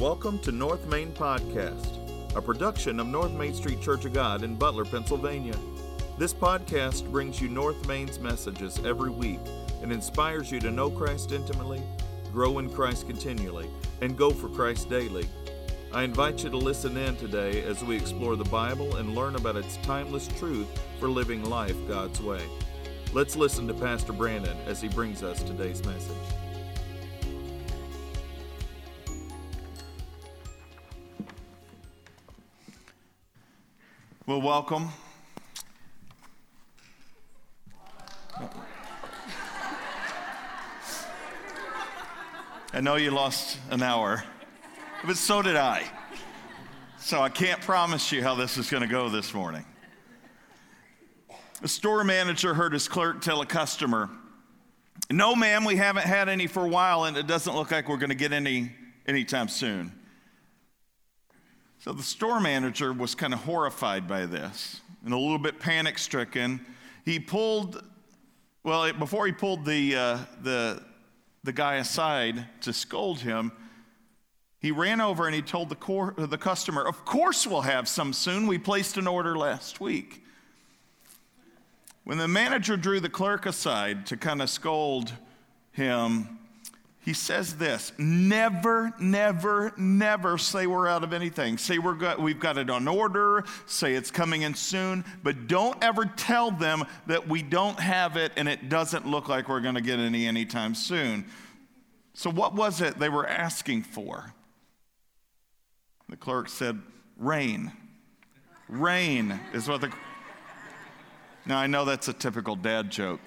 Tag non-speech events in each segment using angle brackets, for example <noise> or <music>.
Welcome to North Main Podcast, a production of North Main Street Church of God in Butler, Pennsylvania. This podcast brings you North Main's messages every week and inspires you to know Christ intimately, grow in Christ continually, and go for Christ daily. I invite you to listen in today as we explore the Bible and learn about its timeless truth for living life God's way. Let's listen to Pastor Brandon as he brings us today's message. Well, welcome. I know you lost an hour, but so did I. So I can't promise you how this is going to go this morning. A store manager heard his clerk tell a customer, No, ma'am, we haven't had any for a while, and it doesn't look like we're going to get any anytime soon. So the store manager was kind of horrified by this and a little bit panic stricken. He pulled, well, before he pulled the, uh, the, the guy aside to scold him, he ran over and he told the, cor- the customer, Of course, we'll have some soon. We placed an order last week. When the manager drew the clerk aside to kind of scold him, he says this never, never, never say we're out of anything. Say we're got, we've got it on order, say it's coming in soon, but don't ever tell them that we don't have it and it doesn't look like we're going to get any anytime soon. So, what was it they were asking for? The clerk said, Rain. Rain is what the. Now, I know that's a typical dad joke.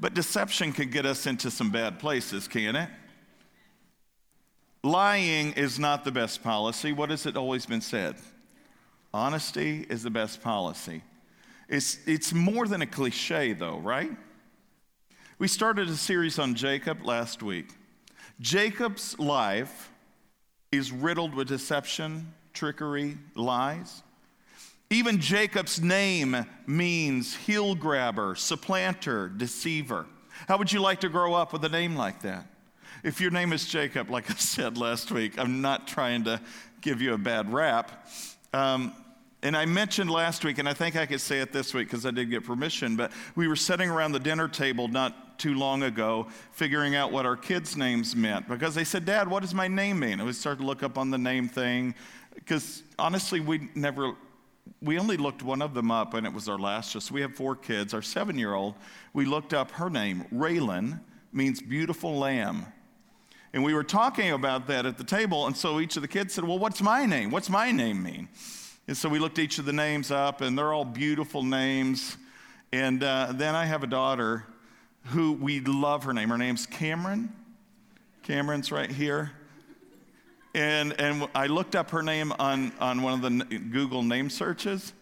But deception can get us into some bad places, can it? Lying is not the best policy. What has it always been said? Honesty is the best policy. It's, it's more than a cliche, though, right? We started a series on Jacob last week. Jacob's life is riddled with deception, trickery, lies. Even Jacob's name means heel grabber, supplanter, deceiver. How would you like to grow up with a name like that? If your name is Jacob, like I said last week, I'm not trying to give you a bad rap. Um, and I mentioned last week, and I think I could say it this week because I did get permission, but we were sitting around the dinner table not too long ago figuring out what our kids' names meant because they said, Dad, what does my name mean? And we started to look up on the name thing because honestly, we never we only looked one of them up, and it was our last. Just we have four kids. Our seven-year-old, we looked up her name. Raylan means beautiful lamb. And we were talking about that at the table, and so each of the kids said, Well, what's my name? What's my name mean? And so we looked each of the names up, and they're all beautiful names. And uh, then I have a daughter who we love her name. Her name's Cameron. Cameron's right here. And, and I looked up her name on, on one of the Google name searches.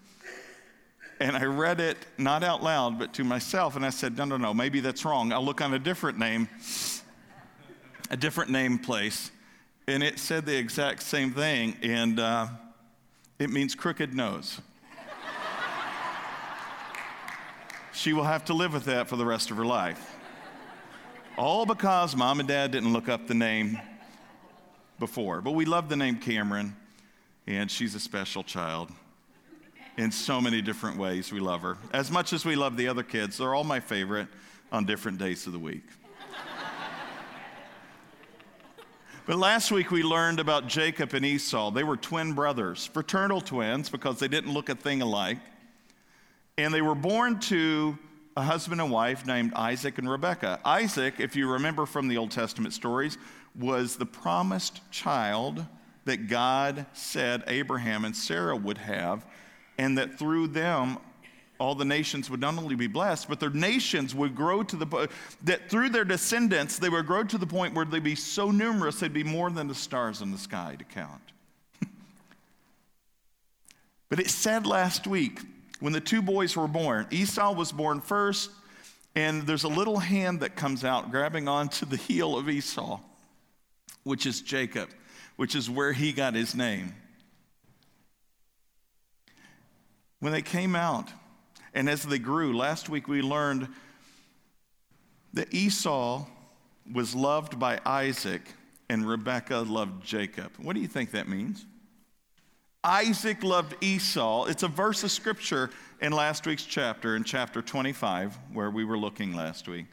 And I read it not out loud, but to myself. And I said, no, no, no, maybe that's wrong. I'll look on a different name, a different name place. And it said the exact same thing. And uh, it means crooked nose. she will have to live with that for the rest of her life. All because mom and dad didn't look up the name before. But we love the name Cameron, and she's a special child in so many different ways. We love her. As much as we love the other kids, they're all my favorite on different days of the week. But last week we learned about Jacob and Esau. They were twin brothers, fraternal twins because they didn't look a thing alike. And they were born to a husband and wife named Isaac and Rebekah. Isaac, if you remember from the Old Testament stories, was the promised child that God said Abraham and Sarah would have, and that through them all the nations would not only be blessed, but their nations would grow to the point that through their descendants they would grow to the point where they'd be so numerous they'd be more than the stars in the sky to count. <laughs> but it said last week when the two boys were born, Esau was born first, and there's a little hand that comes out grabbing onto the heel of Esau which is Jacob, which is where he got his name. When they came out, and as they grew, last week we learned that Esau was loved by Isaac and Rebekah loved Jacob. What do you think that means? Isaac loved Esau. It's a verse of scripture in last week's chapter, in chapter 25, where we were looking last week.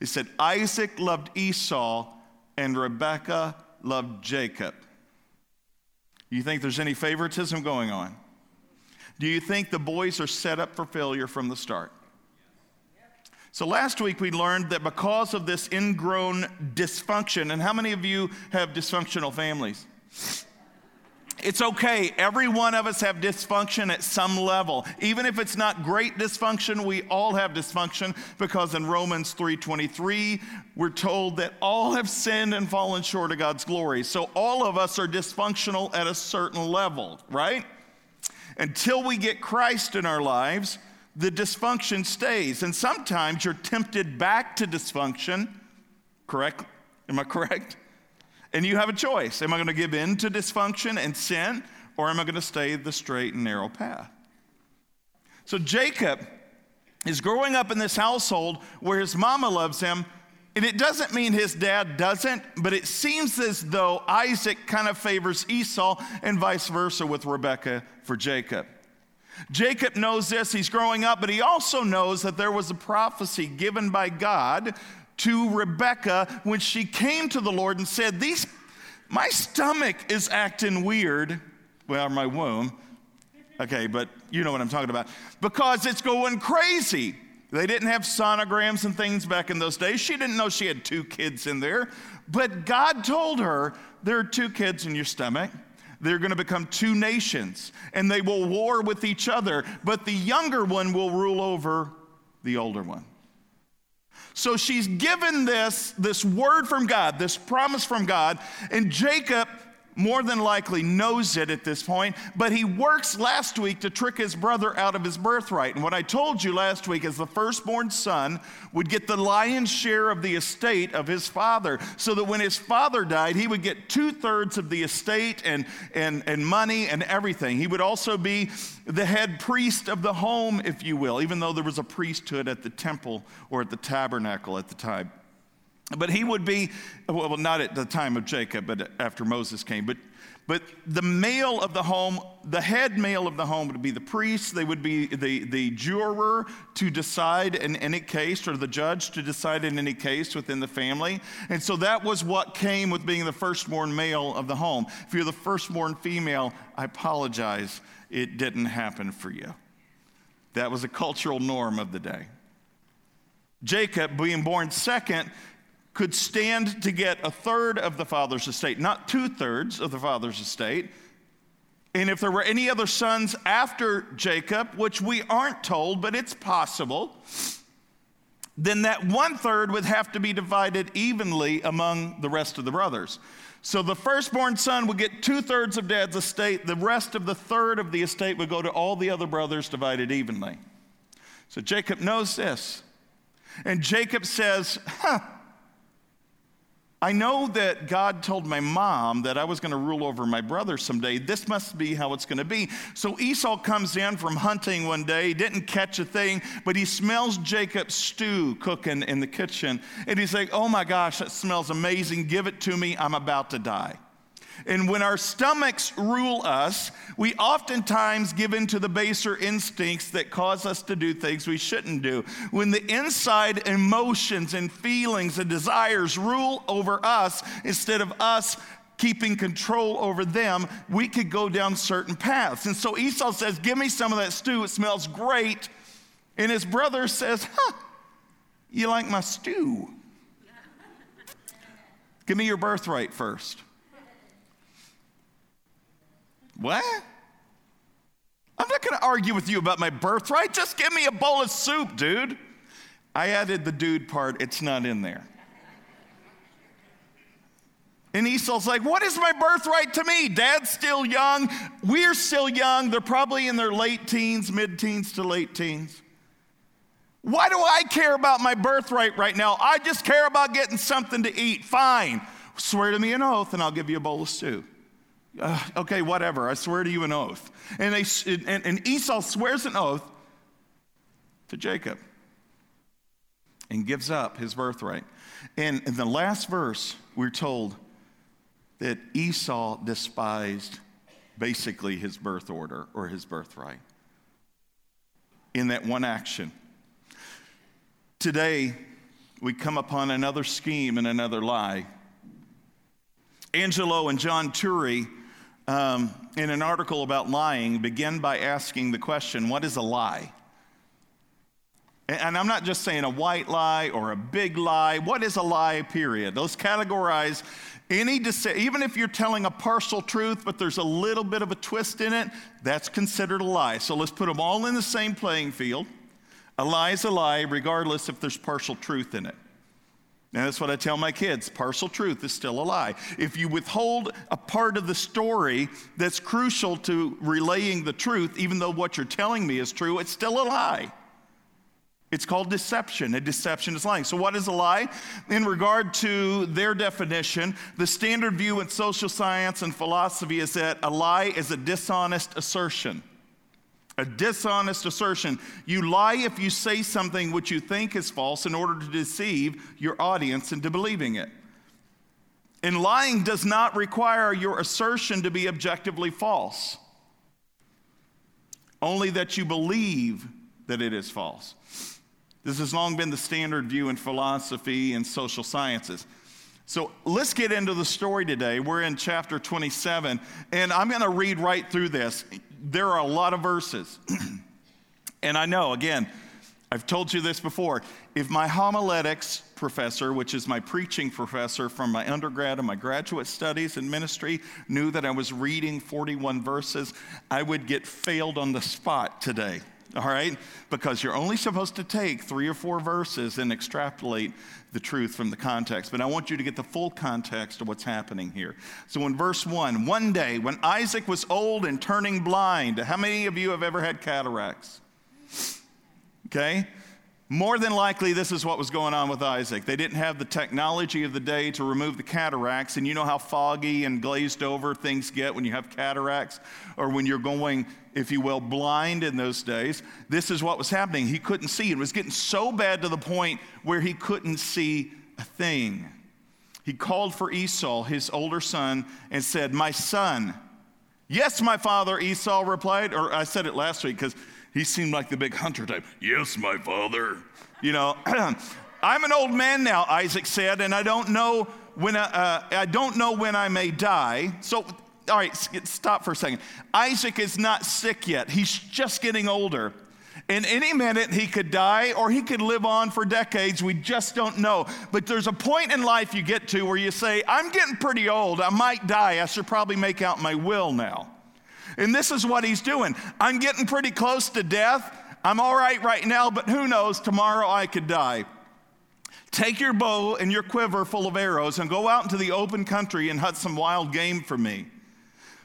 It said, Isaac loved Esau and Rebekah loved Jacob. You think there's any favoritism going on? Do you think the boys are set up for failure from the start? So last week we learned that because of this ingrown dysfunction, and how many of you have dysfunctional families? It's okay. Every one of us have dysfunction at some level. Even if it's not great dysfunction, we all have dysfunction because in Romans 3:23, we're told that all have sinned and fallen short of God's glory. So all of us are dysfunctional at a certain level, right? Until we get Christ in our lives, the dysfunction stays. And sometimes you're tempted back to dysfunction, correct? Am I correct? And you have a choice. Am I going to give in to dysfunction and sin, or am I going to stay the straight and narrow path? So Jacob is growing up in this household where his mama loves him, and it doesn't mean his dad doesn't, but it seems as though Isaac kind of favors Esau and vice versa with Rebekah for Jacob. Jacob knows this, he's growing up, but he also knows that there was a prophecy given by God to Rebecca when she came to the Lord and said, These, My stomach is acting weird. Well, my womb. Okay, but you know what I'm talking about. Because it's going crazy. They didn't have sonograms and things back in those days. She didn't know she had two kids in there. But God told her, There are two kids in your stomach. They're going to become two nations, and they will war with each other. But the younger one will rule over the older one. So she's given this, this word from God, this promise from God, and Jacob more than likely knows it at this point, but he works last week to trick his brother out of his birthright. And what I told you last week is the firstborn son would get the lion's share of the estate of his father, so that when his father died, he would get two thirds of the estate and, and, and money and everything. He would also be the head priest of the home, if you will, even though there was a priesthood at the temple or at the tabernacle at the time. But he would be, well, not at the time of Jacob, but after Moses came. But, but the male of the home, the head male of the home would be the priest. They would be the, the juror to decide in any case, or the judge to decide in any case within the family. And so that was what came with being the firstborn male of the home. If you're the firstborn female, I apologize, it didn't happen for you. That was a cultural norm of the day. Jacob, being born second, could stand to get a third of the father's estate, not two thirds of the father's estate. And if there were any other sons after Jacob, which we aren't told, but it's possible, then that one third would have to be divided evenly among the rest of the brothers. So the firstborn son would get two thirds of dad's estate, the rest of the third of the estate would go to all the other brothers divided evenly. So Jacob knows this. And Jacob says, huh I know that God told my mom that I was going to rule over my brother someday. This must be how it's going to be. So Esau comes in from hunting one day, he didn't catch a thing, but he smells Jacob's stew cooking in the kitchen. And he's like, Oh my gosh, that smells amazing. Give it to me. I'm about to die. And when our stomachs rule us, we oftentimes give in to the baser instincts that cause us to do things we shouldn't do. When the inside emotions and feelings and desires rule over us instead of us keeping control over them, we could go down certain paths. And so Esau says, Give me some of that stew, it smells great. And his brother says, Huh, you like my stew? Give me your birthright first. What? I'm not going to argue with you about my birthright. Just give me a bowl of soup, dude. I added the dude part, it's not in there. And Esau's like, What is my birthright to me? Dad's still young. We're still young. They're probably in their late teens, mid teens to late teens. Why do I care about my birthright right now? I just care about getting something to eat. Fine. Swear to me an oath, and I'll give you a bowl of stew uh, okay, whatever, I swear to you an oath. And, they, and, and Esau swears an oath to Jacob and gives up his birthright. And in the last verse, we're told that Esau despised basically his birth order or his birthright in that one action. Today, we come upon another scheme and another lie. Angelo and John Turri, um, in an article about lying, begin by asking the question what is a lie? And I'm not just saying a white lie or a big lie. What is a lie, period? Those categorize any, even if you're telling a partial truth, but there's a little bit of a twist in it, that's considered a lie. So let's put them all in the same playing field. A lie is a lie, regardless if there's partial truth in it. And that's what I tell my kids partial truth is still a lie. If you withhold a part of the story that's crucial to relaying the truth, even though what you're telling me is true, it's still a lie. It's called deception. A deception is lying. So, what is a lie? In regard to their definition, the standard view in social science and philosophy is that a lie is a dishonest assertion. A dishonest assertion. You lie if you say something which you think is false in order to deceive your audience into believing it. And lying does not require your assertion to be objectively false, only that you believe that it is false. This has long been the standard view in philosophy and social sciences. So let's get into the story today. We're in chapter 27, and I'm going to read right through this. There are a lot of verses. <clears throat> and I know, again, I've told you this before. If my homiletics professor, which is my preaching professor from my undergrad and my graduate studies in ministry, knew that I was reading 41 verses, I would get failed on the spot today all right? Because you're only supposed to take three or four verses and extrapolate the truth from the context. But I want you to get the full context of what's happening here. So in verse one, one day when Isaac was old and turning blind, how many of you have ever had cataracts? Okay? More than likely, this is what was going on with Isaac. They didn't have the technology of the day to remove the cataracts, and you know how foggy and glazed over things get when you have cataracts, or when you're going, if you will, blind in those days. This is what was happening. He couldn't see. It was getting so bad to the point where he couldn't see a thing. He called for Esau, his older son, and said, My son. Yes, my father, Esau replied. Or I said it last week because he seemed like the big hunter type. Yes, my father. You know, <clears throat> I'm an old man now, Isaac said, and I don't know when I, uh, I don't know when I may die. So, all right, stop for a second. Isaac is not sick yet. He's just getting older. In any minute, he could die or he could live on for decades. We just don't know. But there's a point in life you get to where you say, I'm getting pretty old. I might die. I should probably make out my will now. And this is what he's doing. I'm getting pretty close to death. I'm all right right now, but who knows? Tomorrow I could die. Take your bow and your quiver full of arrows and go out into the open country and hunt some wild game for me.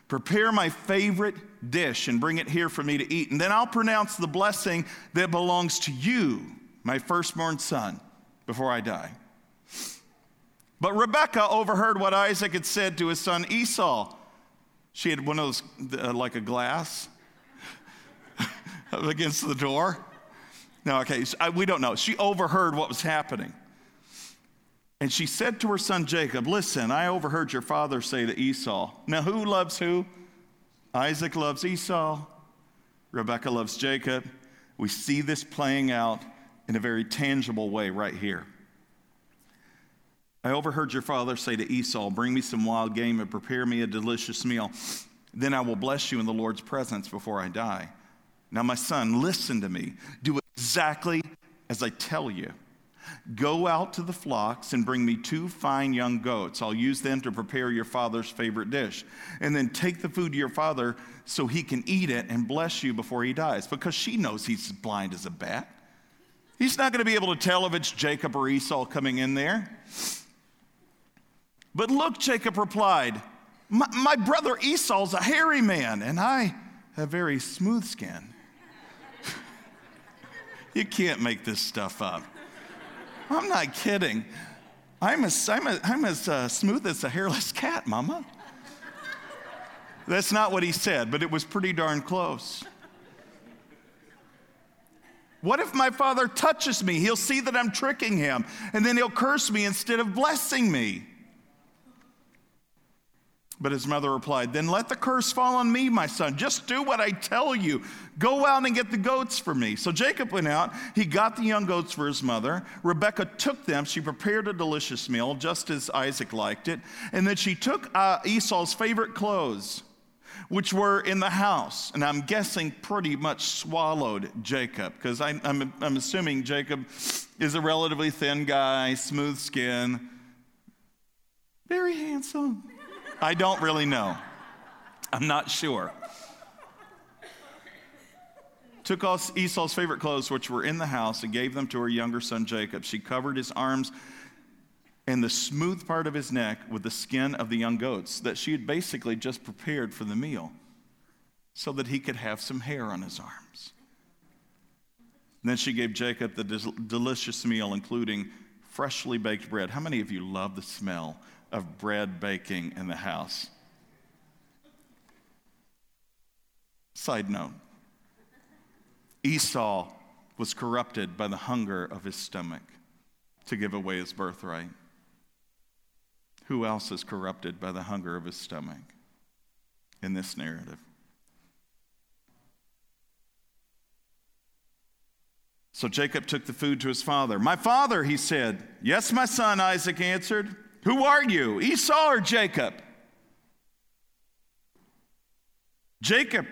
Prepare my favorite dish and bring it here for me to eat. And then I'll pronounce the blessing that belongs to you, my firstborn son, before I die. But Rebekah overheard what Isaac had said to his son Esau. She had one of those, uh, like a glass <laughs> against the door. No, okay, so I, we don't know. She overheard what was happening. And she said to her son Jacob, Listen, I overheard your father say to Esau. Now, who loves who? Isaac loves Esau. Rebekah loves Jacob. We see this playing out in a very tangible way right here. I overheard your father say to Esau, Bring me some wild game and prepare me a delicious meal. Then I will bless you in the Lord's presence before I die. Now, my son, listen to me. Do exactly as I tell you. Go out to the flocks and bring me two fine young goats. I'll use them to prepare your father's favorite dish. And then take the food to your father so he can eat it and bless you before he dies. Because she knows he's blind as a bat. He's not going to be able to tell if it's Jacob or Esau coming in there. But look, Jacob replied, my, my brother Esau's a hairy man, and I have very smooth skin. <laughs> you can't make this stuff up. I'm not kidding. I'm as, I'm, as uh, smooth as a hairless cat, Mama. That's not what he said, but it was pretty darn close. What if my father touches me? He'll see that I'm tricking him, and then he'll curse me instead of blessing me. But his mother replied, Then let the curse fall on me, my son. Just do what I tell you. Go out and get the goats for me. So Jacob went out. He got the young goats for his mother. Rebekah took them. She prepared a delicious meal, just as Isaac liked it. And then she took uh, Esau's favorite clothes, which were in the house. And I'm guessing pretty much swallowed Jacob, because I'm, I'm, I'm assuming Jacob is a relatively thin guy, smooth skin, very handsome. I don't really know. I'm not sure. Took Esau's favorite clothes, which were in the house, and gave them to her younger son Jacob. She covered his arms and the smooth part of his neck with the skin of the young goats that she had basically just prepared for the meal so that he could have some hair on his arms. And then she gave Jacob the del- delicious meal, including freshly baked bread. How many of you love the smell of bread baking in the house. Side note Esau was corrupted by the hunger of his stomach to give away his birthright. Who else is corrupted by the hunger of his stomach in this narrative? So Jacob took the food to his father. My father, he said. Yes, my son, Isaac answered. Who are you, Esau or Jacob? Jacob,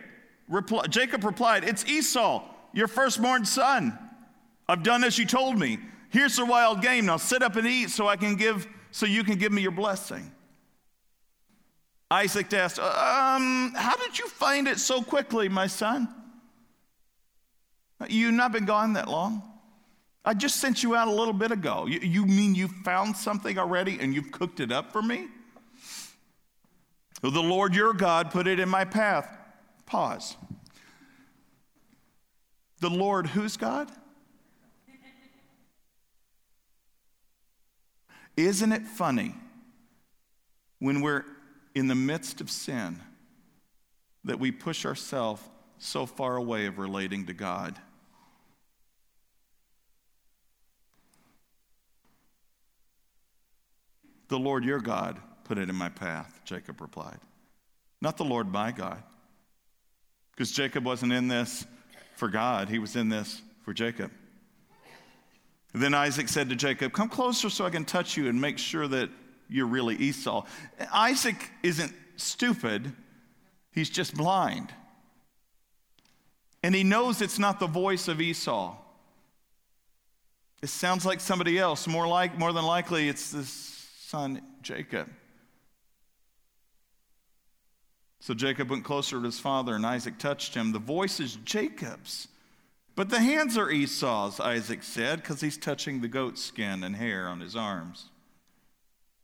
repli- Jacob replied, It's Esau, your firstborn son. I've done as you told me. Here's the wild game. Now sit up and eat so I can give so you can give me your blessing. Isaac asked, um, how did you find it so quickly, my son? You've not been gone that long. I just sent you out a little bit ago. You, you mean you found something already and you've cooked it up for me? the Lord your God put it in my path. Pause. The Lord, who's God? Isn't it funny when we're in the midst of sin that we push ourselves so far away of relating to God? The Lord your God put it in my path, Jacob replied. Not the Lord my God. Because Jacob wasn't in this for God, he was in this for Jacob. Then Isaac said to Jacob, Come closer so I can touch you and make sure that you're really Esau. Isaac isn't stupid, he's just blind. And he knows it's not the voice of Esau. It sounds like somebody else. More, like, more than likely, it's this son Jacob. So Jacob went closer to his father, and Isaac touched him. The voice is Jacob's, but the hands are Esau's, Isaac said, because he's touching the goat skin and hair on his arms.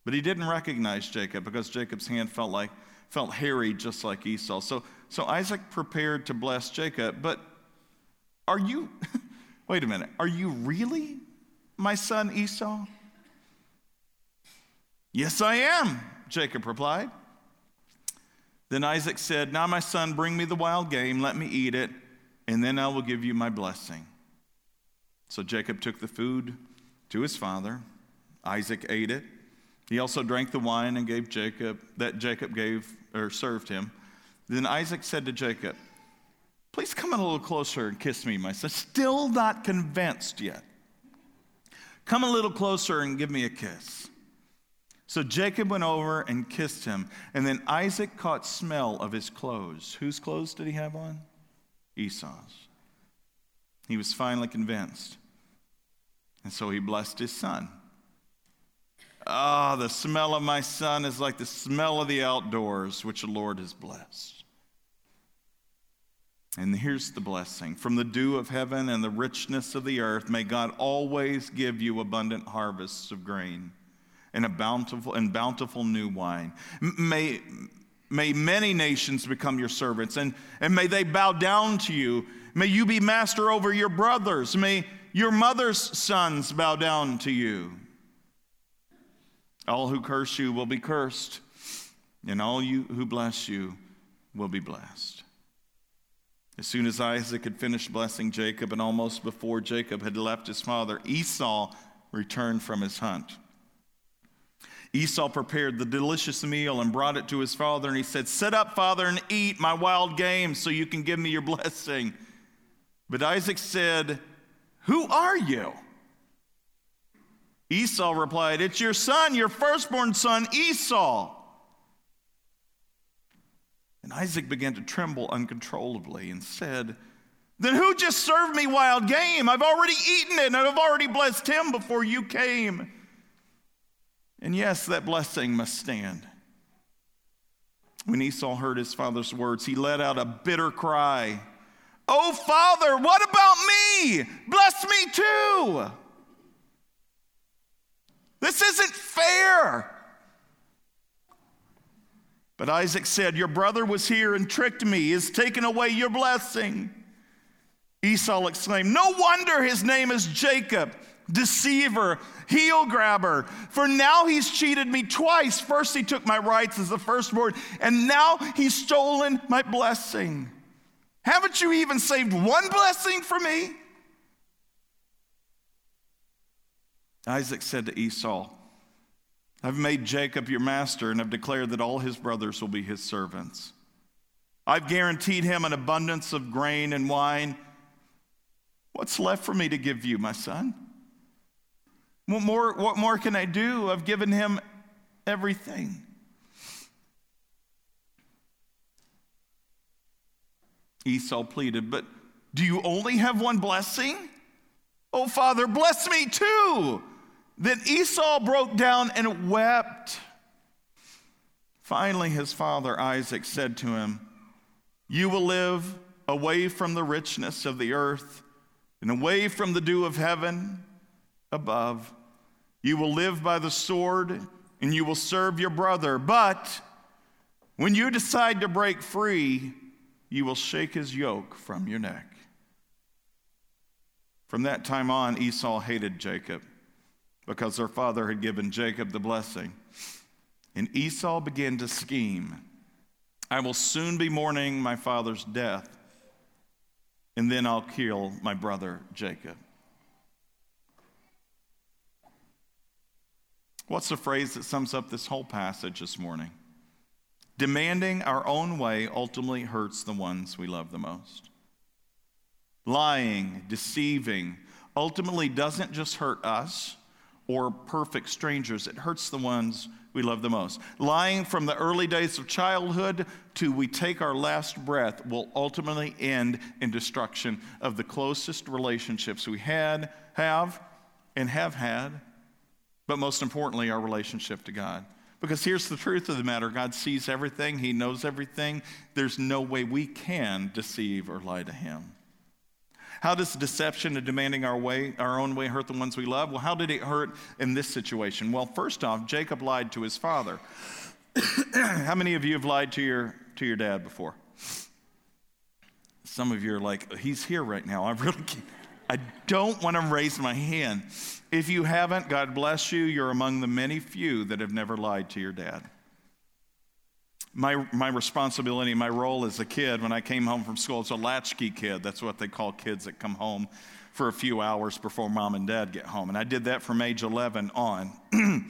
But he didn't recognize Jacob because Jacob's hand felt like felt hairy just like Esau. So, so Isaac prepared to bless Jacob. But are you, <laughs> wait a minute, are you really my son Esau? Yes, I am, Jacob replied. Then Isaac said, Now, my son, bring me the wild game, let me eat it, and then I will give you my blessing. So Jacob took the food to his father. Isaac ate it. He also drank the wine and gave Jacob that Jacob gave or served him. Then Isaac said to Jacob, Please come in a little closer and kiss me, my son. Still not convinced yet. Come a little closer and give me a kiss. So Jacob went over and kissed him. And then Isaac caught smell of his clothes. Whose clothes did he have on? Esau's. He was finally convinced. And so he blessed his son. Ah, the smell of my son is like the smell of the outdoors, which the Lord has blessed. And here's the blessing from the dew of heaven and the richness of the earth, may God always give you abundant harvests of grain and a bountiful and bountiful new wine. May, may many nations become your servants, and, and may they bow down to you. May you be master over your brothers. May your mother's sons bow down to you. All who curse you will be cursed, and all you who bless you will be blessed. As soon as Isaac had finished blessing Jacob, and almost before Jacob had left his father, Esau returned from his hunt. Esau prepared the delicious meal and brought it to his father, and he said, Sit up, father, and eat my wild game so you can give me your blessing. But Isaac said, Who are you? Esau replied, It's your son, your firstborn son, Esau. And Isaac began to tremble uncontrollably and said, Then who just served me wild game? I've already eaten it and I've already blessed him before you came. And yes, that blessing must stand. When Esau heard his father's words, he let out a bitter cry Oh, father, what about me? Bless me too. This isn't fair. But Isaac said, Your brother was here and tricked me, has taken away your blessing. Esau exclaimed, No wonder his name is Jacob deceiver, heel grabber. For now he's cheated me twice. First, he took my rights as the firstborn, and now he's stolen my blessing. Haven't you even saved one blessing for me? Isaac said to Esau, I've made Jacob your master and have declared that all his brothers will be his servants. I've guaranteed him an abundance of grain and wine. What's left for me to give you, my son? What more, what more can I do? I've given him everything. Esau pleaded, But do you only have one blessing? Oh, Father, bless me too. Then Esau broke down and wept. Finally, his father Isaac said to him, You will live away from the richness of the earth and away from the dew of heaven above. You will live by the sword and you will serve your brother. But when you decide to break free, you will shake his yoke from your neck. From that time on, Esau hated Jacob because their father had given Jacob the blessing. And Esau began to scheme I will soon be mourning my father's death, and then I'll kill my brother Jacob. What's the phrase that sums up this whole passage this morning? Demanding our own way ultimately hurts the ones we love the most. Lying, deceiving, ultimately doesn't just hurt us or perfect strangers, it hurts the ones we love the most. Lying from the early days of childhood to we take our last breath will ultimately end in destruction of the closest relationships we had, have, and have had but most importantly, our relationship to God. Because here's the truth of the matter God sees everything, He knows everything. There's no way we can deceive or lie to Him. How does deception and demanding our way, our own way, hurt the ones we love? Well, how did it hurt in this situation? Well, first off, Jacob lied to his father. <coughs> how many of you have lied to your to your dad before? Some of you are like, he's here right now. I really can't. I don't want to raise my hand. If you haven't, God bless you. You're among the many few that have never lied to your dad. My, my responsibility, my role as a kid when I came home from school, as a latchkey kid. That's what they call kids that come home for a few hours before mom and dad get home. And I did that from age 11 on. <clears throat>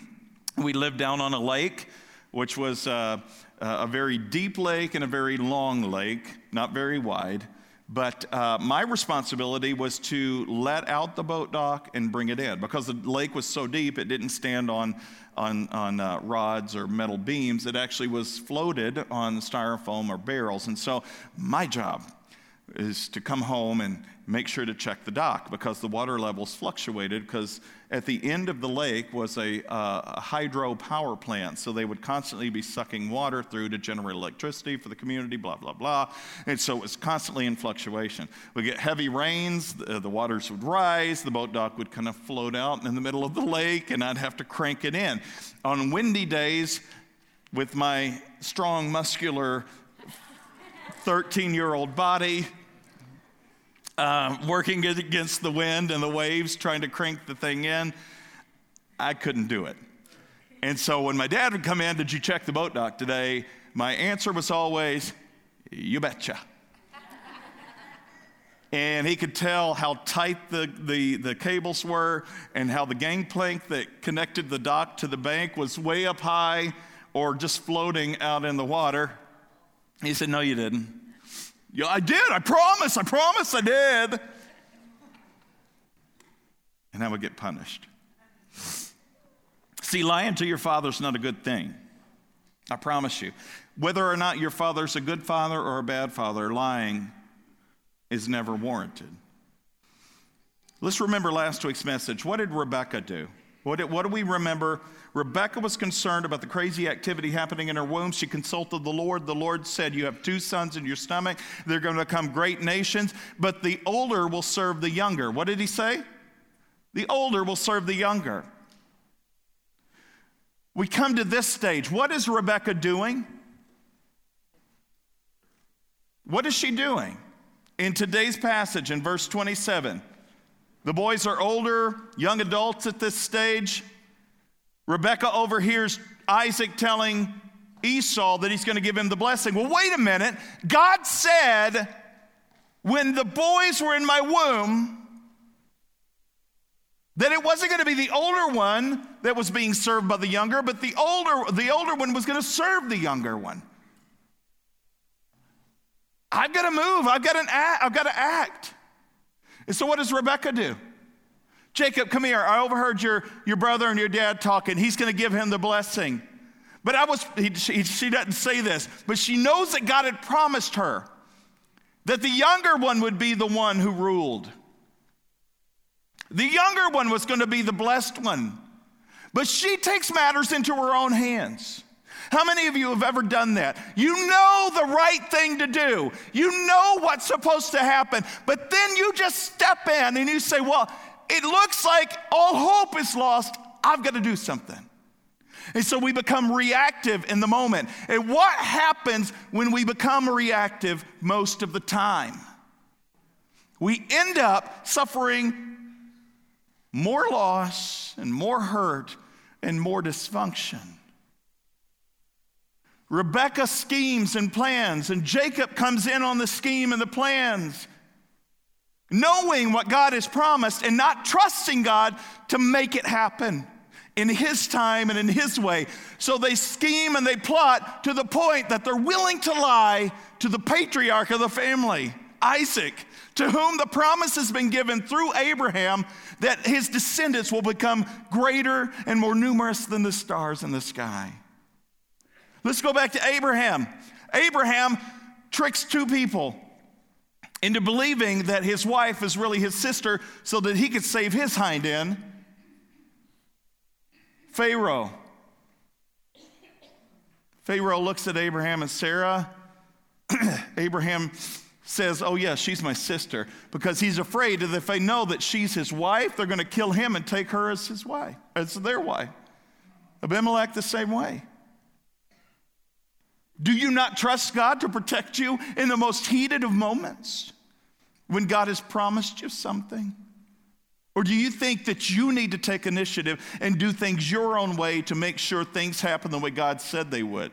we lived down on a lake, which was uh, a very deep lake and a very long lake, not very wide. But uh, my responsibility was to let out the boat dock and bring it in. Because the lake was so deep, it didn't stand on, on, on uh, rods or metal beams. It actually was floated on styrofoam or barrels. And so my job is to come home and make sure to check the dock because the water levels fluctuated because at the end of the lake was a, uh, a, hydro power plant. So they would constantly be sucking water through to generate electricity for the community blah blah blah. And so it was constantly in fluctuation. We get heavy rains the, the waters would rise the boat dock would kind of float out in the middle of the lake and i'd have to crank it in. On windy days with my strong muscular 13 year old body uh, working against the wind and the waves, trying to crank the thing in. I couldn't do it. And so when my dad would come in, Did you check the boat dock today? My answer was always, You betcha. and he could tell how tight the, the, the cables were and how the gangplank that connected the dock to the bank was way up high or just floating out in the water. He said, No, you didn't. Yeah, I did. I promise. I promise I did. And I would get punished. See, lying to your father is not a good thing. I promise you. Whether or not your father's a good father or a bad father, lying is never warranted. Let's remember last week's message. What did Rebecca do? What, what do we remember? Rebecca was concerned about the crazy activity happening in her womb. She consulted the Lord. The Lord said, You have two sons in your stomach. They're going to become great nations, but the older will serve the younger. What did he say? The older will serve the younger. We come to this stage. What is Rebecca doing? What is she doing? In today's passage, in verse 27, the boys are older, young adults at this stage. Rebecca overhears Isaac telling Esau that he's going to give him the blessing. Well, wait a minute. God said, when the boys were in my womb, that it wasn't going to be the older one that was being served by the younger, but the older, the older one was going to serve the younger one. I've got to move. I've got to act. I've got to act. And so, what does Rebecca do? Jacob, come here. I overheard your, your brother and your dad talking. He's going to give him the blessing. But I was, he, she, she doesn't say this, but she knows that God had promised her that the younger one would be the one who ruled. The younger one was going to be the blessed one. But she takes matters into her own hands. How many of you have ever done that? You know the right thing to do, you know what's supposed to happen, but then you just step in and you say, Well, it looks like all hope is lost. I've got to do something. And so we become reactive in the moment. And what happens when we become reactive most of the time? We end up suffering more loss and more hurt and more dysfunction. Rebecca schemes and plans, and Jacob comes in on the scheme and the plans, knowing what God has promised and not trusting God to make it happen in His time and in His way. So they scheme and they plot to the point that they're willing to lie to the patriarch of the family, Isaac, to whom the promise has been given through Abraham that his descendants will become greater and more numerous than the stars in the sky. Let's go back to Abraham. Abraham tricks two people into believing that his wife is really his sister so that he could save his hind end. Pharaoh. Pharaoh looks at Abraham and Sarah. <clears throat> Abraham says, Oh, yeah, she's my sister, because he's afraid that if they know that she's his wife, they're going to kill him and take her as his wife, as their wife. Abimelech, the same way. Do you not trust God to protect you in the most heated of moments when God has promised you something? Or do you think that you need to take initiative and do things your own way to make sure things happen the way God said they would?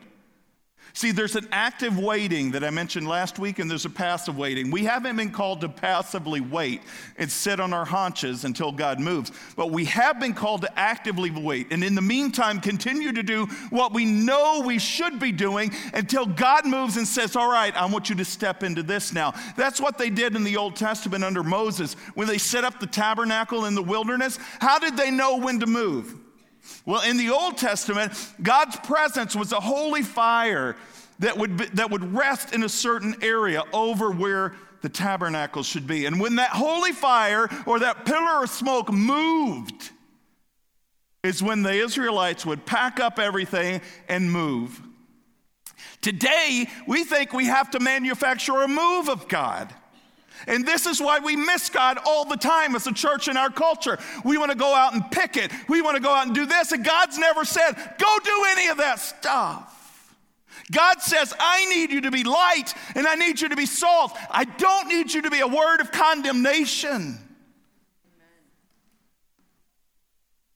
See, there's an active waiting that I mentioned last week, and there's a passive waiting. We haven't been called to passively wait and sit on our haunches until God moves, but we have been called to actively wait. And in the meantime, continue to do what we know we should be doing until God moves and says, All right, I want you to step into this now. That's what they did in the Old Testament under Moses when they set up the tabernacle in the wilderness. How did they know when to move? Well, in the Old Testament, God's presence was a holy fire that would, be, that would rest in a certain area over where the tabernacle should be. And when that holy fire or that pillar of smoke moved, is when the Israelites would pack up everything and move. Today, we think we have to manufacture a move of God. And this is why we miss God all the time as a church in our culture. We want to go out and pick it. We want to go out and do this. And God's never said, go do any of that stuff. God says, I need you to be light and I need you to be salt. I don't need you to be a word of condemnation.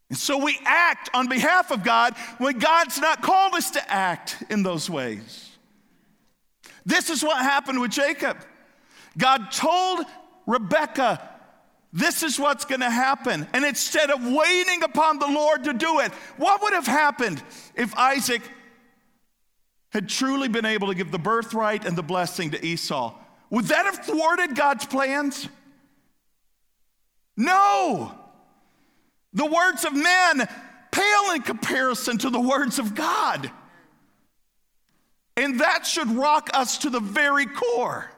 And so we act on behalf of God when God's not called us to act in those ways. This is what happened with Jacob. God told Rebecca, this is what's going to happen. And instead of waiting upon the Lord to do it, what would have happened if Isaac had truly been able to give the birthright and the blessing to Esau? Would that have thwarted God's plans? No. The words of men pale in comparison to the words of God. And that should rock us to the very core.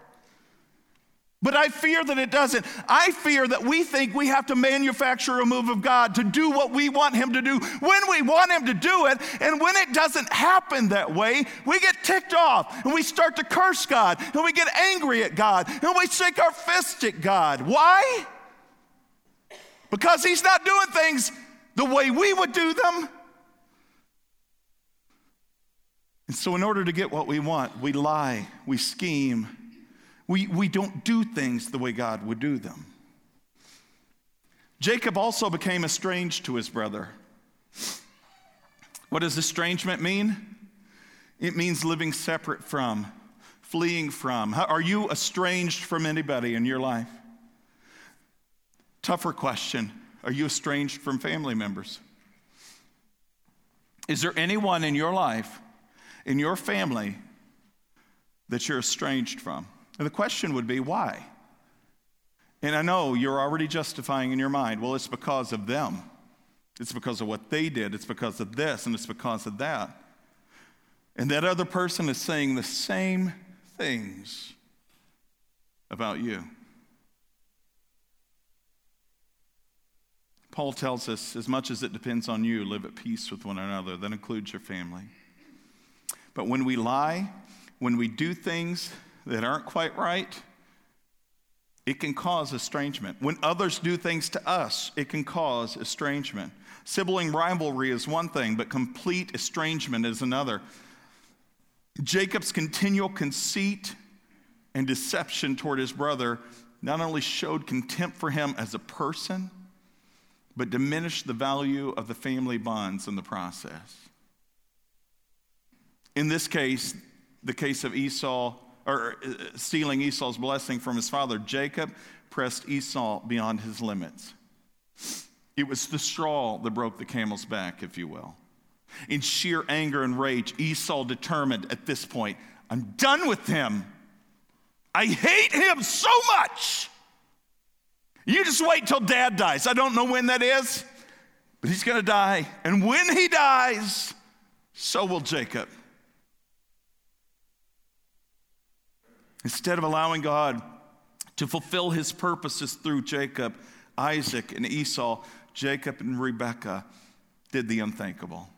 But I fear that it doesn't. I fear that we think we have to manufacture a move of God to do what we want Him to do when we want Him to do it. And when it doesn't happen that way, we get ticked off and we start to curse God and we get angry at God and we shake our fist at God. Why? Because He's not doing things the way we would do them. And so, in order to get what we want, we lie, we scheme, we, we don't do things the way God would do them. Jacob also became estranged to his brother. What does estrangement mean? It means living separate from, fleeing from. Are you estranged from anybody in your life? Tougher question Are you estranged from family members? Is there anyone in your life, in your family, that you're estranged from? And the question would be, why? And I know you're already justifying in your mind, well, it's because of them. It's because of what they did. It's because of this, and it's because of that. And that other person is saying the same things about you. Paul tells us as much as it depends on you, live at peace with one another. That includes your family. But when we lie, when we do things that aren't quite right, it can cause estrangement. When others do things to us, it can cause estrangement. Sibling rivalry is one thing, but complete estrangement is another. Jacob's continual conceit and deception toward his brother not only showed contempt for him as a person, but diminished the value of the family bonds in the process. In this case, the case of Esau or uh, stealing Esau's blessing from his father, Jacob pressed Esau beyond his limits. It was the straw that broke the camel's back, if you will. In sheer anger and rage, Esau determined at this point, I'm done with him. I hate him so much. You just wait till dad dies. I don't know when that is, but he's going to die. And when he dies, so will Jacob. Instead of allowing God to fulfill his purposes through Jacob, Isaac, and Esau, Jacob and Rebekah did the unthinkable.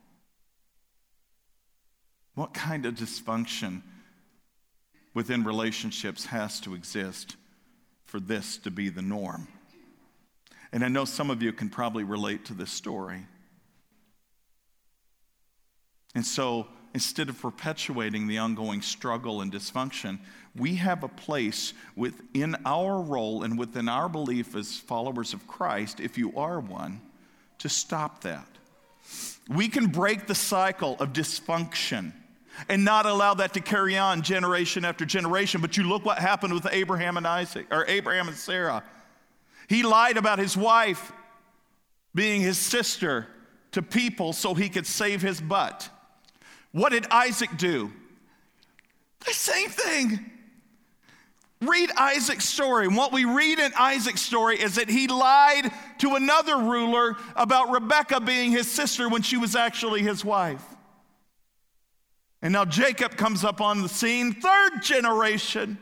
What kind of dysfunction within relationships has to exist for this to be the norm? And I know some of you can probably relate to this story. And so instead of perpetuating the ongoing struggle and dysfunction, we have a place within our role and within our belief as followers of Christ, if you are one, to stop that. We can break the cycle of dysfunction and not allow that to carry on generation after generation. But you look what happened with Abraham and Isaac, or Abraham and Sarah. He lied about his wife being his sister to people so he could save his butt. What did Isaac do? The same thing. Read Isaac's story. And what we read in Isaac's story is that he lied to another ruler about Rebekah being his sister when she was actually his wife. And now Jacob comes up on the scene, third generation.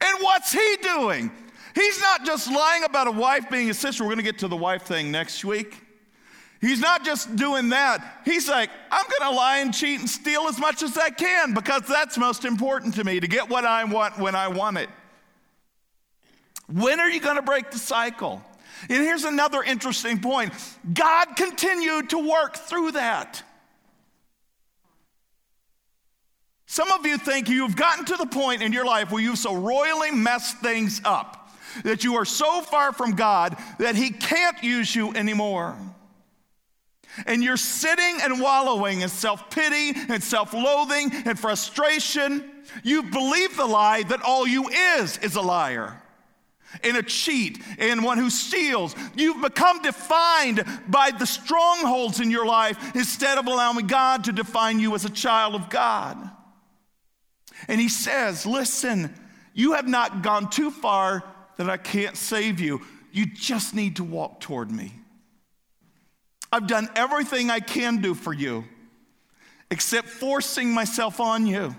And what's he doing? He's not just lying about a wife being his sister. We're going to get to the wife thing next week. He's not just doing that. He's like, I'm going to lie and cheat and steal as much as I can because that's most important to me to get what I want when I want it. When are you going to break the cycle? And here's another interesting point God continued to work through that. Some of you think you've gotten to the point in your life where you've so royally messed things up that you are so far from God that He can't use you anymore and you're sitting and wallowing in self pity and self loathing and frustration, you believe the lie that all you is is a liar. and a cheat and one who steals. You've become defined by the strongholds in your life instead of allowing God to define you as a child of God. And he says, Listen, you have not gone too far that I can't save you. You just need to walk toward me. I've done everything I can do for you except forcing myself on you.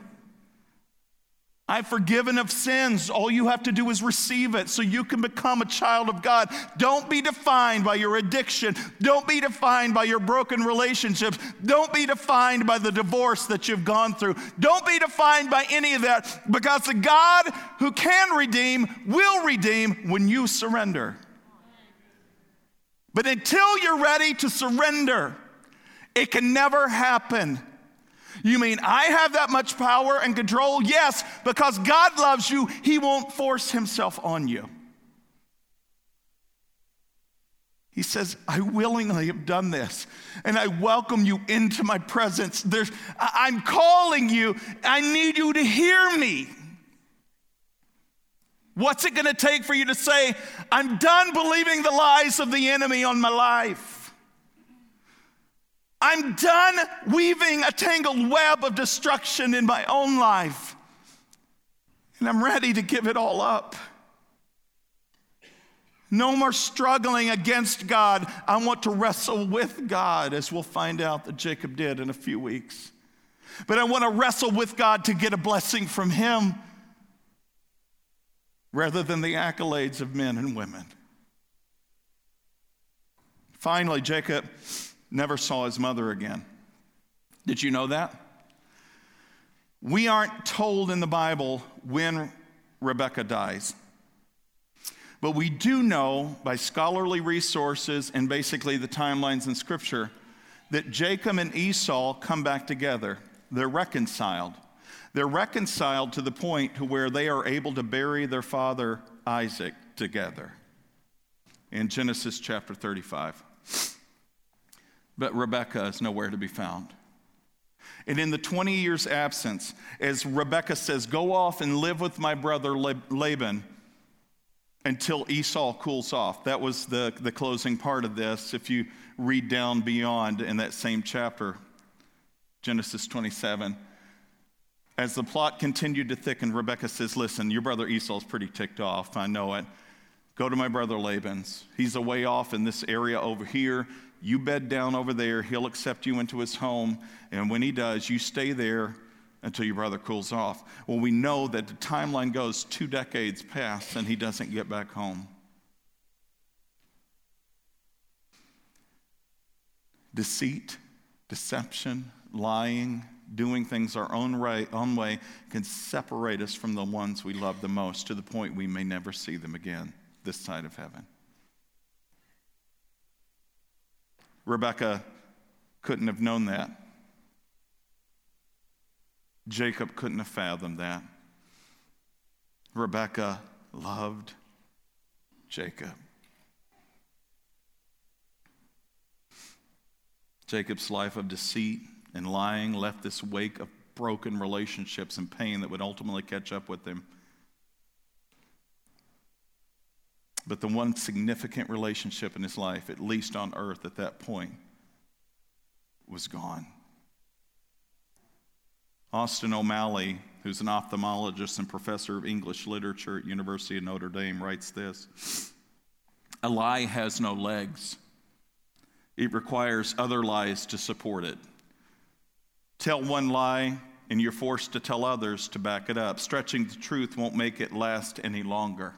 I've forgiven of sins. All you have to do is receive it so you can become a child of God. Don't be defined by your addiction. Don't be defined by your broken relationships. Don't be defined by the divorce that you've gone through. Don't be defined by any of that because the God who can redeem will redeem when you surrender. But until you're ready to surrender, it can never happen you mean I have that much power and control? Yes, because God loves you, He won't force Himself on you. He says, I willingly have done this, and I welcome you into my presence. There's, I'm calling you. I need you to hear me. What's it going to take for you to say, I'm done believing the lies of the enemy on my life? I'm done weaving a tangled web of destruction in my own life. And I'm ready to give it all up. No more struggling against God. I want to wrestle with God, as we'll find out that Jacob did in a few weeks. But I want to wrestle with God to get a blessing from Him rather than the accolades of men and women. Finally, Jacob never saw his mother again. Did you know that? We aren't told in the Bible when Rebecca dies. But we do know by scholarly resources and basically the timelines in Scripture that Jacob and Esau come back together. They're reconciled. They're reconciled to the point to where they are able to bury their father Isaac together in Genesis chapter 35 but Rebekah is nowhere to be found. And in the 20 years' absence, as Rebekah says, Go off and live with my brother Laban until Esau cools off. That was the, the closing part of this. If you read down beyond in that same chapter, Genesis 27. As the plot continued to thicken, Rebecca says, Listen, your brother Esau's pretty ticked off. I know it. Go to my brother Laban's. He's away off in this area over here. You bed down over there. He'll accept you into his home. And when he does, you stay there until your brother cools off. Well, we know that the timeline goes two decades past and he doesn't get back home. Deceit, deception, lying, doing things our own, right, own way can separate us from the ones we love the most to the point we may never see them again this side of heaven. Rebecca couldn't have known that. Jacob couldn't have fathomed that. Rebecca loved Jacob. Jacob's life of deceit and lying left this wake of broken relationships and pain that would ultimately catch up with him. But the one significant relationship in his life, at least on earth at that point, was gone. Austin O'Malley, who's an ophthalmologist and professor of English literature at University of Notre Dame, writes this A lie has no legs. It requires other lies to support it. Tell one lie, and you're forced to tell others to back it up. Stretching the truth won't make it last any longer.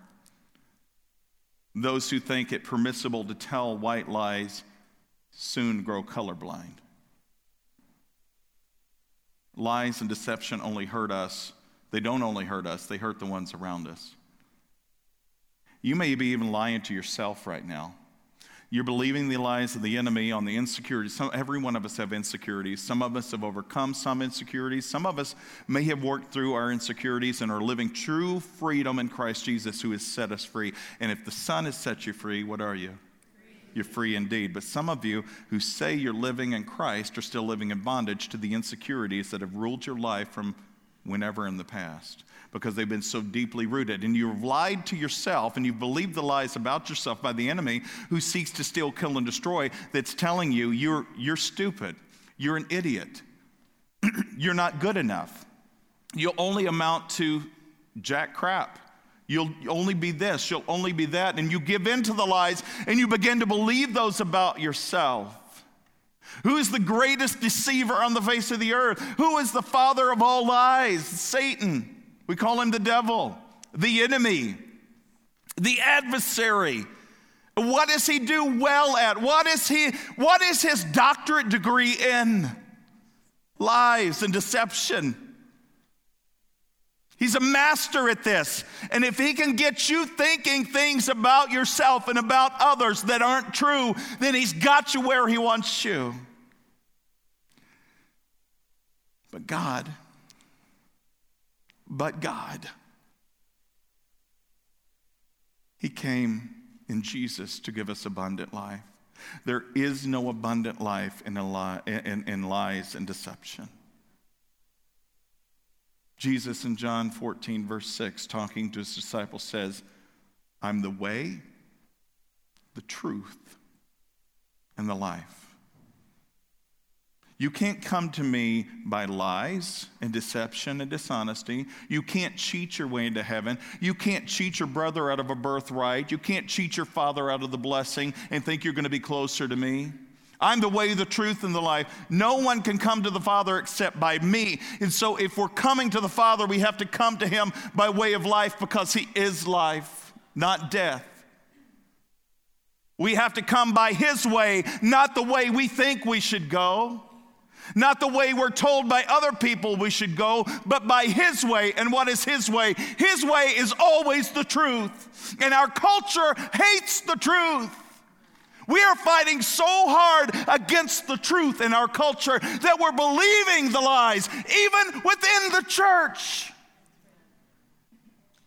Those who think it permissible to tell white lies soon grow colorblind. Lies and deception only hurt us. They don't only hurt us, they hurt the ones around us. You may be even lying to yourself right now. You're believing the lies of the enemy on the insecurities. Some, every one of us have insecurities. Some of us have overcome some insecurities. Some of us may have worked through our insecurities and are living true freedom in Christ Jesus, who has set us free. And if the Son has set you free, what are you? You're free indeed. But some of you who say you're living in Christ are still living in bondage to the insecurities that have ruled your life from whenever in the past because they've been so deeply rooted. And you've lied to yourself and you've believed the lies about yourself by the enemy who seeks to steal, kill, and destroy that's telling you you're, you're stupid, you're an idiot, <clears throat> you're not good enough, you'll only amount to jack crap. You'll only be this, you'll only be that. And you give in to the lies and you begin to believe those about yourself. Who is the greatest deceiver on the face of the earth? Who is the father of all lies? Satan. We call him the devil, the enemy, the adversary. What does he do well at? What is he what is his doctorate degree in? Lies and deception. He's a master at this. And if he can get you thinking things about yourself and about others that aren't true, then he's got you where he wants you. But God, but God, He came in Jesus to give us abundant life. There is no abundant life in, in, in lies and deception. Jesus in John 14, verse 6, talking to his disciples, says, I'm the way, the truth, and the life. You can't come to me by lies and deception and dishonesty. You can't cheat your way into heaven. You can't cheat your brother out of a birthright. You can't cheat your father out of the blessing and think you're going to be closer to me. I'm the way, the truth, and the life. No one can come to the Father except by me. And so, if we're coming to the Father, we have to come to Him by way of life because He is life, not death. We have to come by His way, not the way we think we should go. Not the way we're told by other people we should go, but by His way. And what is His way? His way is always the truth. And our culture hates the truth. We are fighting so hard against the truth in our culture that we're believing the lies, even within the church.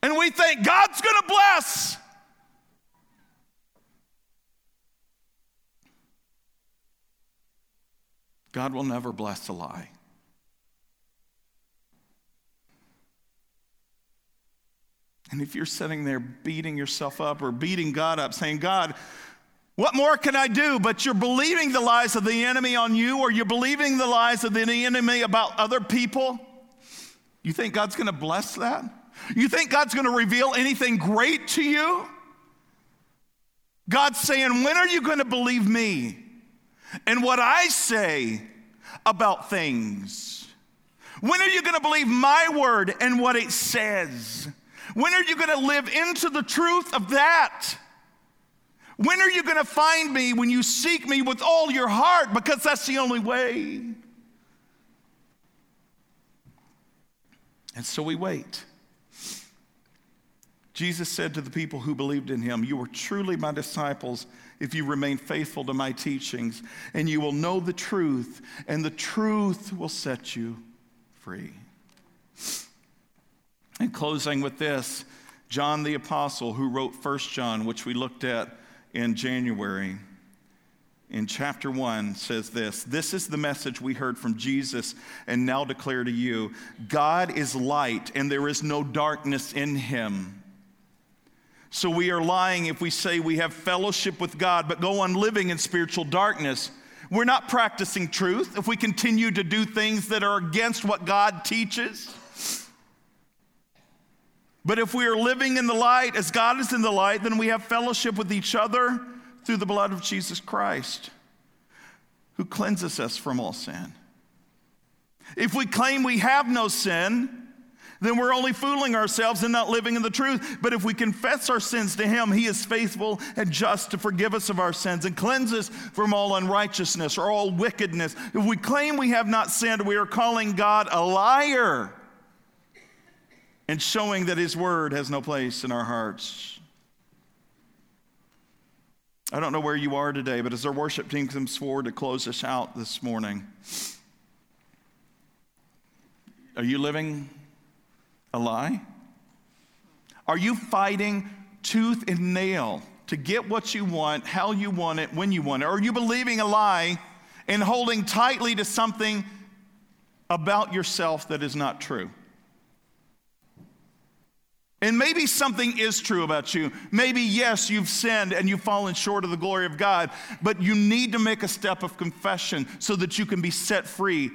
And we think God's gonna bless. God will never bless a lie. And if you're sitting there beating yourself up or beating God up, saying, God, what more can I do? But you're believing the lies of the enemy on you, or you're believing the lies of the enemy about other people. You think God's gonna bless that? You think God's gonna reveal anything great to you? God's saying, When are you gonna believe me? and what I say about things? When are you going to believe my word and what it says? When are you going to live into the truth of that? When are you going to find me when you seek me with all your heart? Because that's the only way. And so we wait. Jesus said to the people who believed in him, You are truly my disciples if you remain faithful to my teachings, and you will know the truth, and the truth will set you free. And closing with this, John the Apostle, who wrote First John, which we looked at in January, in chapter 1 says this This is the message we heard from Jesus and now declare to you God is light, and there is no darkness in him. So we are lying if we say we have fellowship with God, but go on living in spiritual darkness. We're not practicing truth if we continue to do things that are against what God teaches. But if we are living in the light as God is in the light, then we have fellowship with each other through the blood of Jesus Christ, who cleanses us from all sin. If we claim we have no sin, then we're only fooling ourselves and not living in the truth. But if we confess our sins to Him, He is faithful and just to forgive us of our sins and cleanse us from all unrighteousness or all wickedness. If we claim we have not sinned, we are calling God a liar and showing that His word has no place in our hearts. I don't know where you are today, but as our worship team comes forward to close us out this morning, are you living a lie? Are you fighting tooth and nail to get what you want, how you want it, when you want it? Or are you believing a lie and holding tightly to something about yourself that is not true? And maybe something is true about you. Maybe, yes, you've sinned and you've fallen short of the glory of God, but you need to make a step of confession so that you can be set free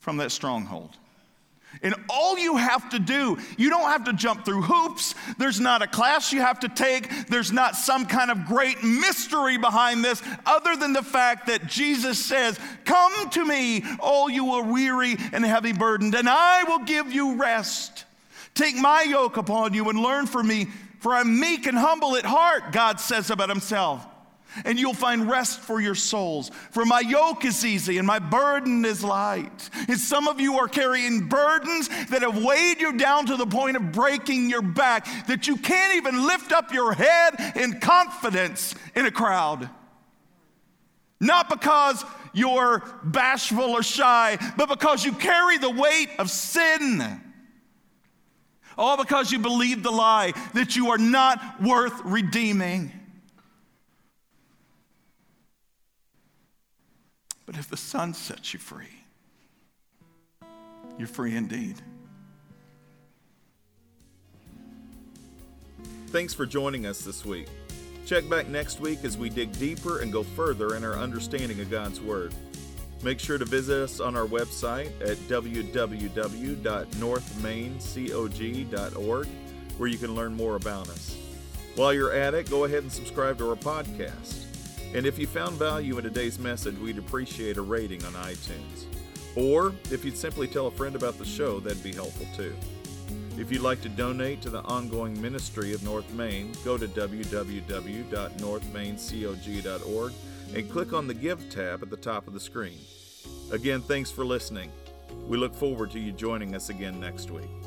from that stronghold. And all you have to do, you don't have to jump through hoops. There's not a class you have to take. There's not some kind of great mystery behind this, other than the fact that Jesus says, Come to me, all you are weary and heavy burdened, and I will give you rest. Take my yoke upon you and learn from me, for I'm meek and humble at heart, God says about himself. And you'll find rest for your souls. For my yoke is easy and my burden is light. And some of you are carrying burdens that have weighed you down to the point of breaking your back, that you can't even lift up your head in confidence in a crowd. Not because you're bashful or shy, but because you carry the weight of sin. All because you believe the lie that you are not worth redeeming. But if the Son sets you free, you're free indeed. Thanks for joining us this week. Check back next week as we dig deeper and go further in our understanding of God's Word. Make sure to visit us on our website at www.northmaincog.org where you can learn more about us. While you're at it, go ahead and subscribe to our podcast. And if you found value in today's message, we'd appreciate a rating on iTunes. Or if you'd simply tell a friend about the show, that'd be helpful too. If you'd like to donate to the ongoing ministry of North Main, go to www.northmaincog.org and click on the Give tab at the top of the screen. Again, thanks for listening. We look forward to you joining us again next week.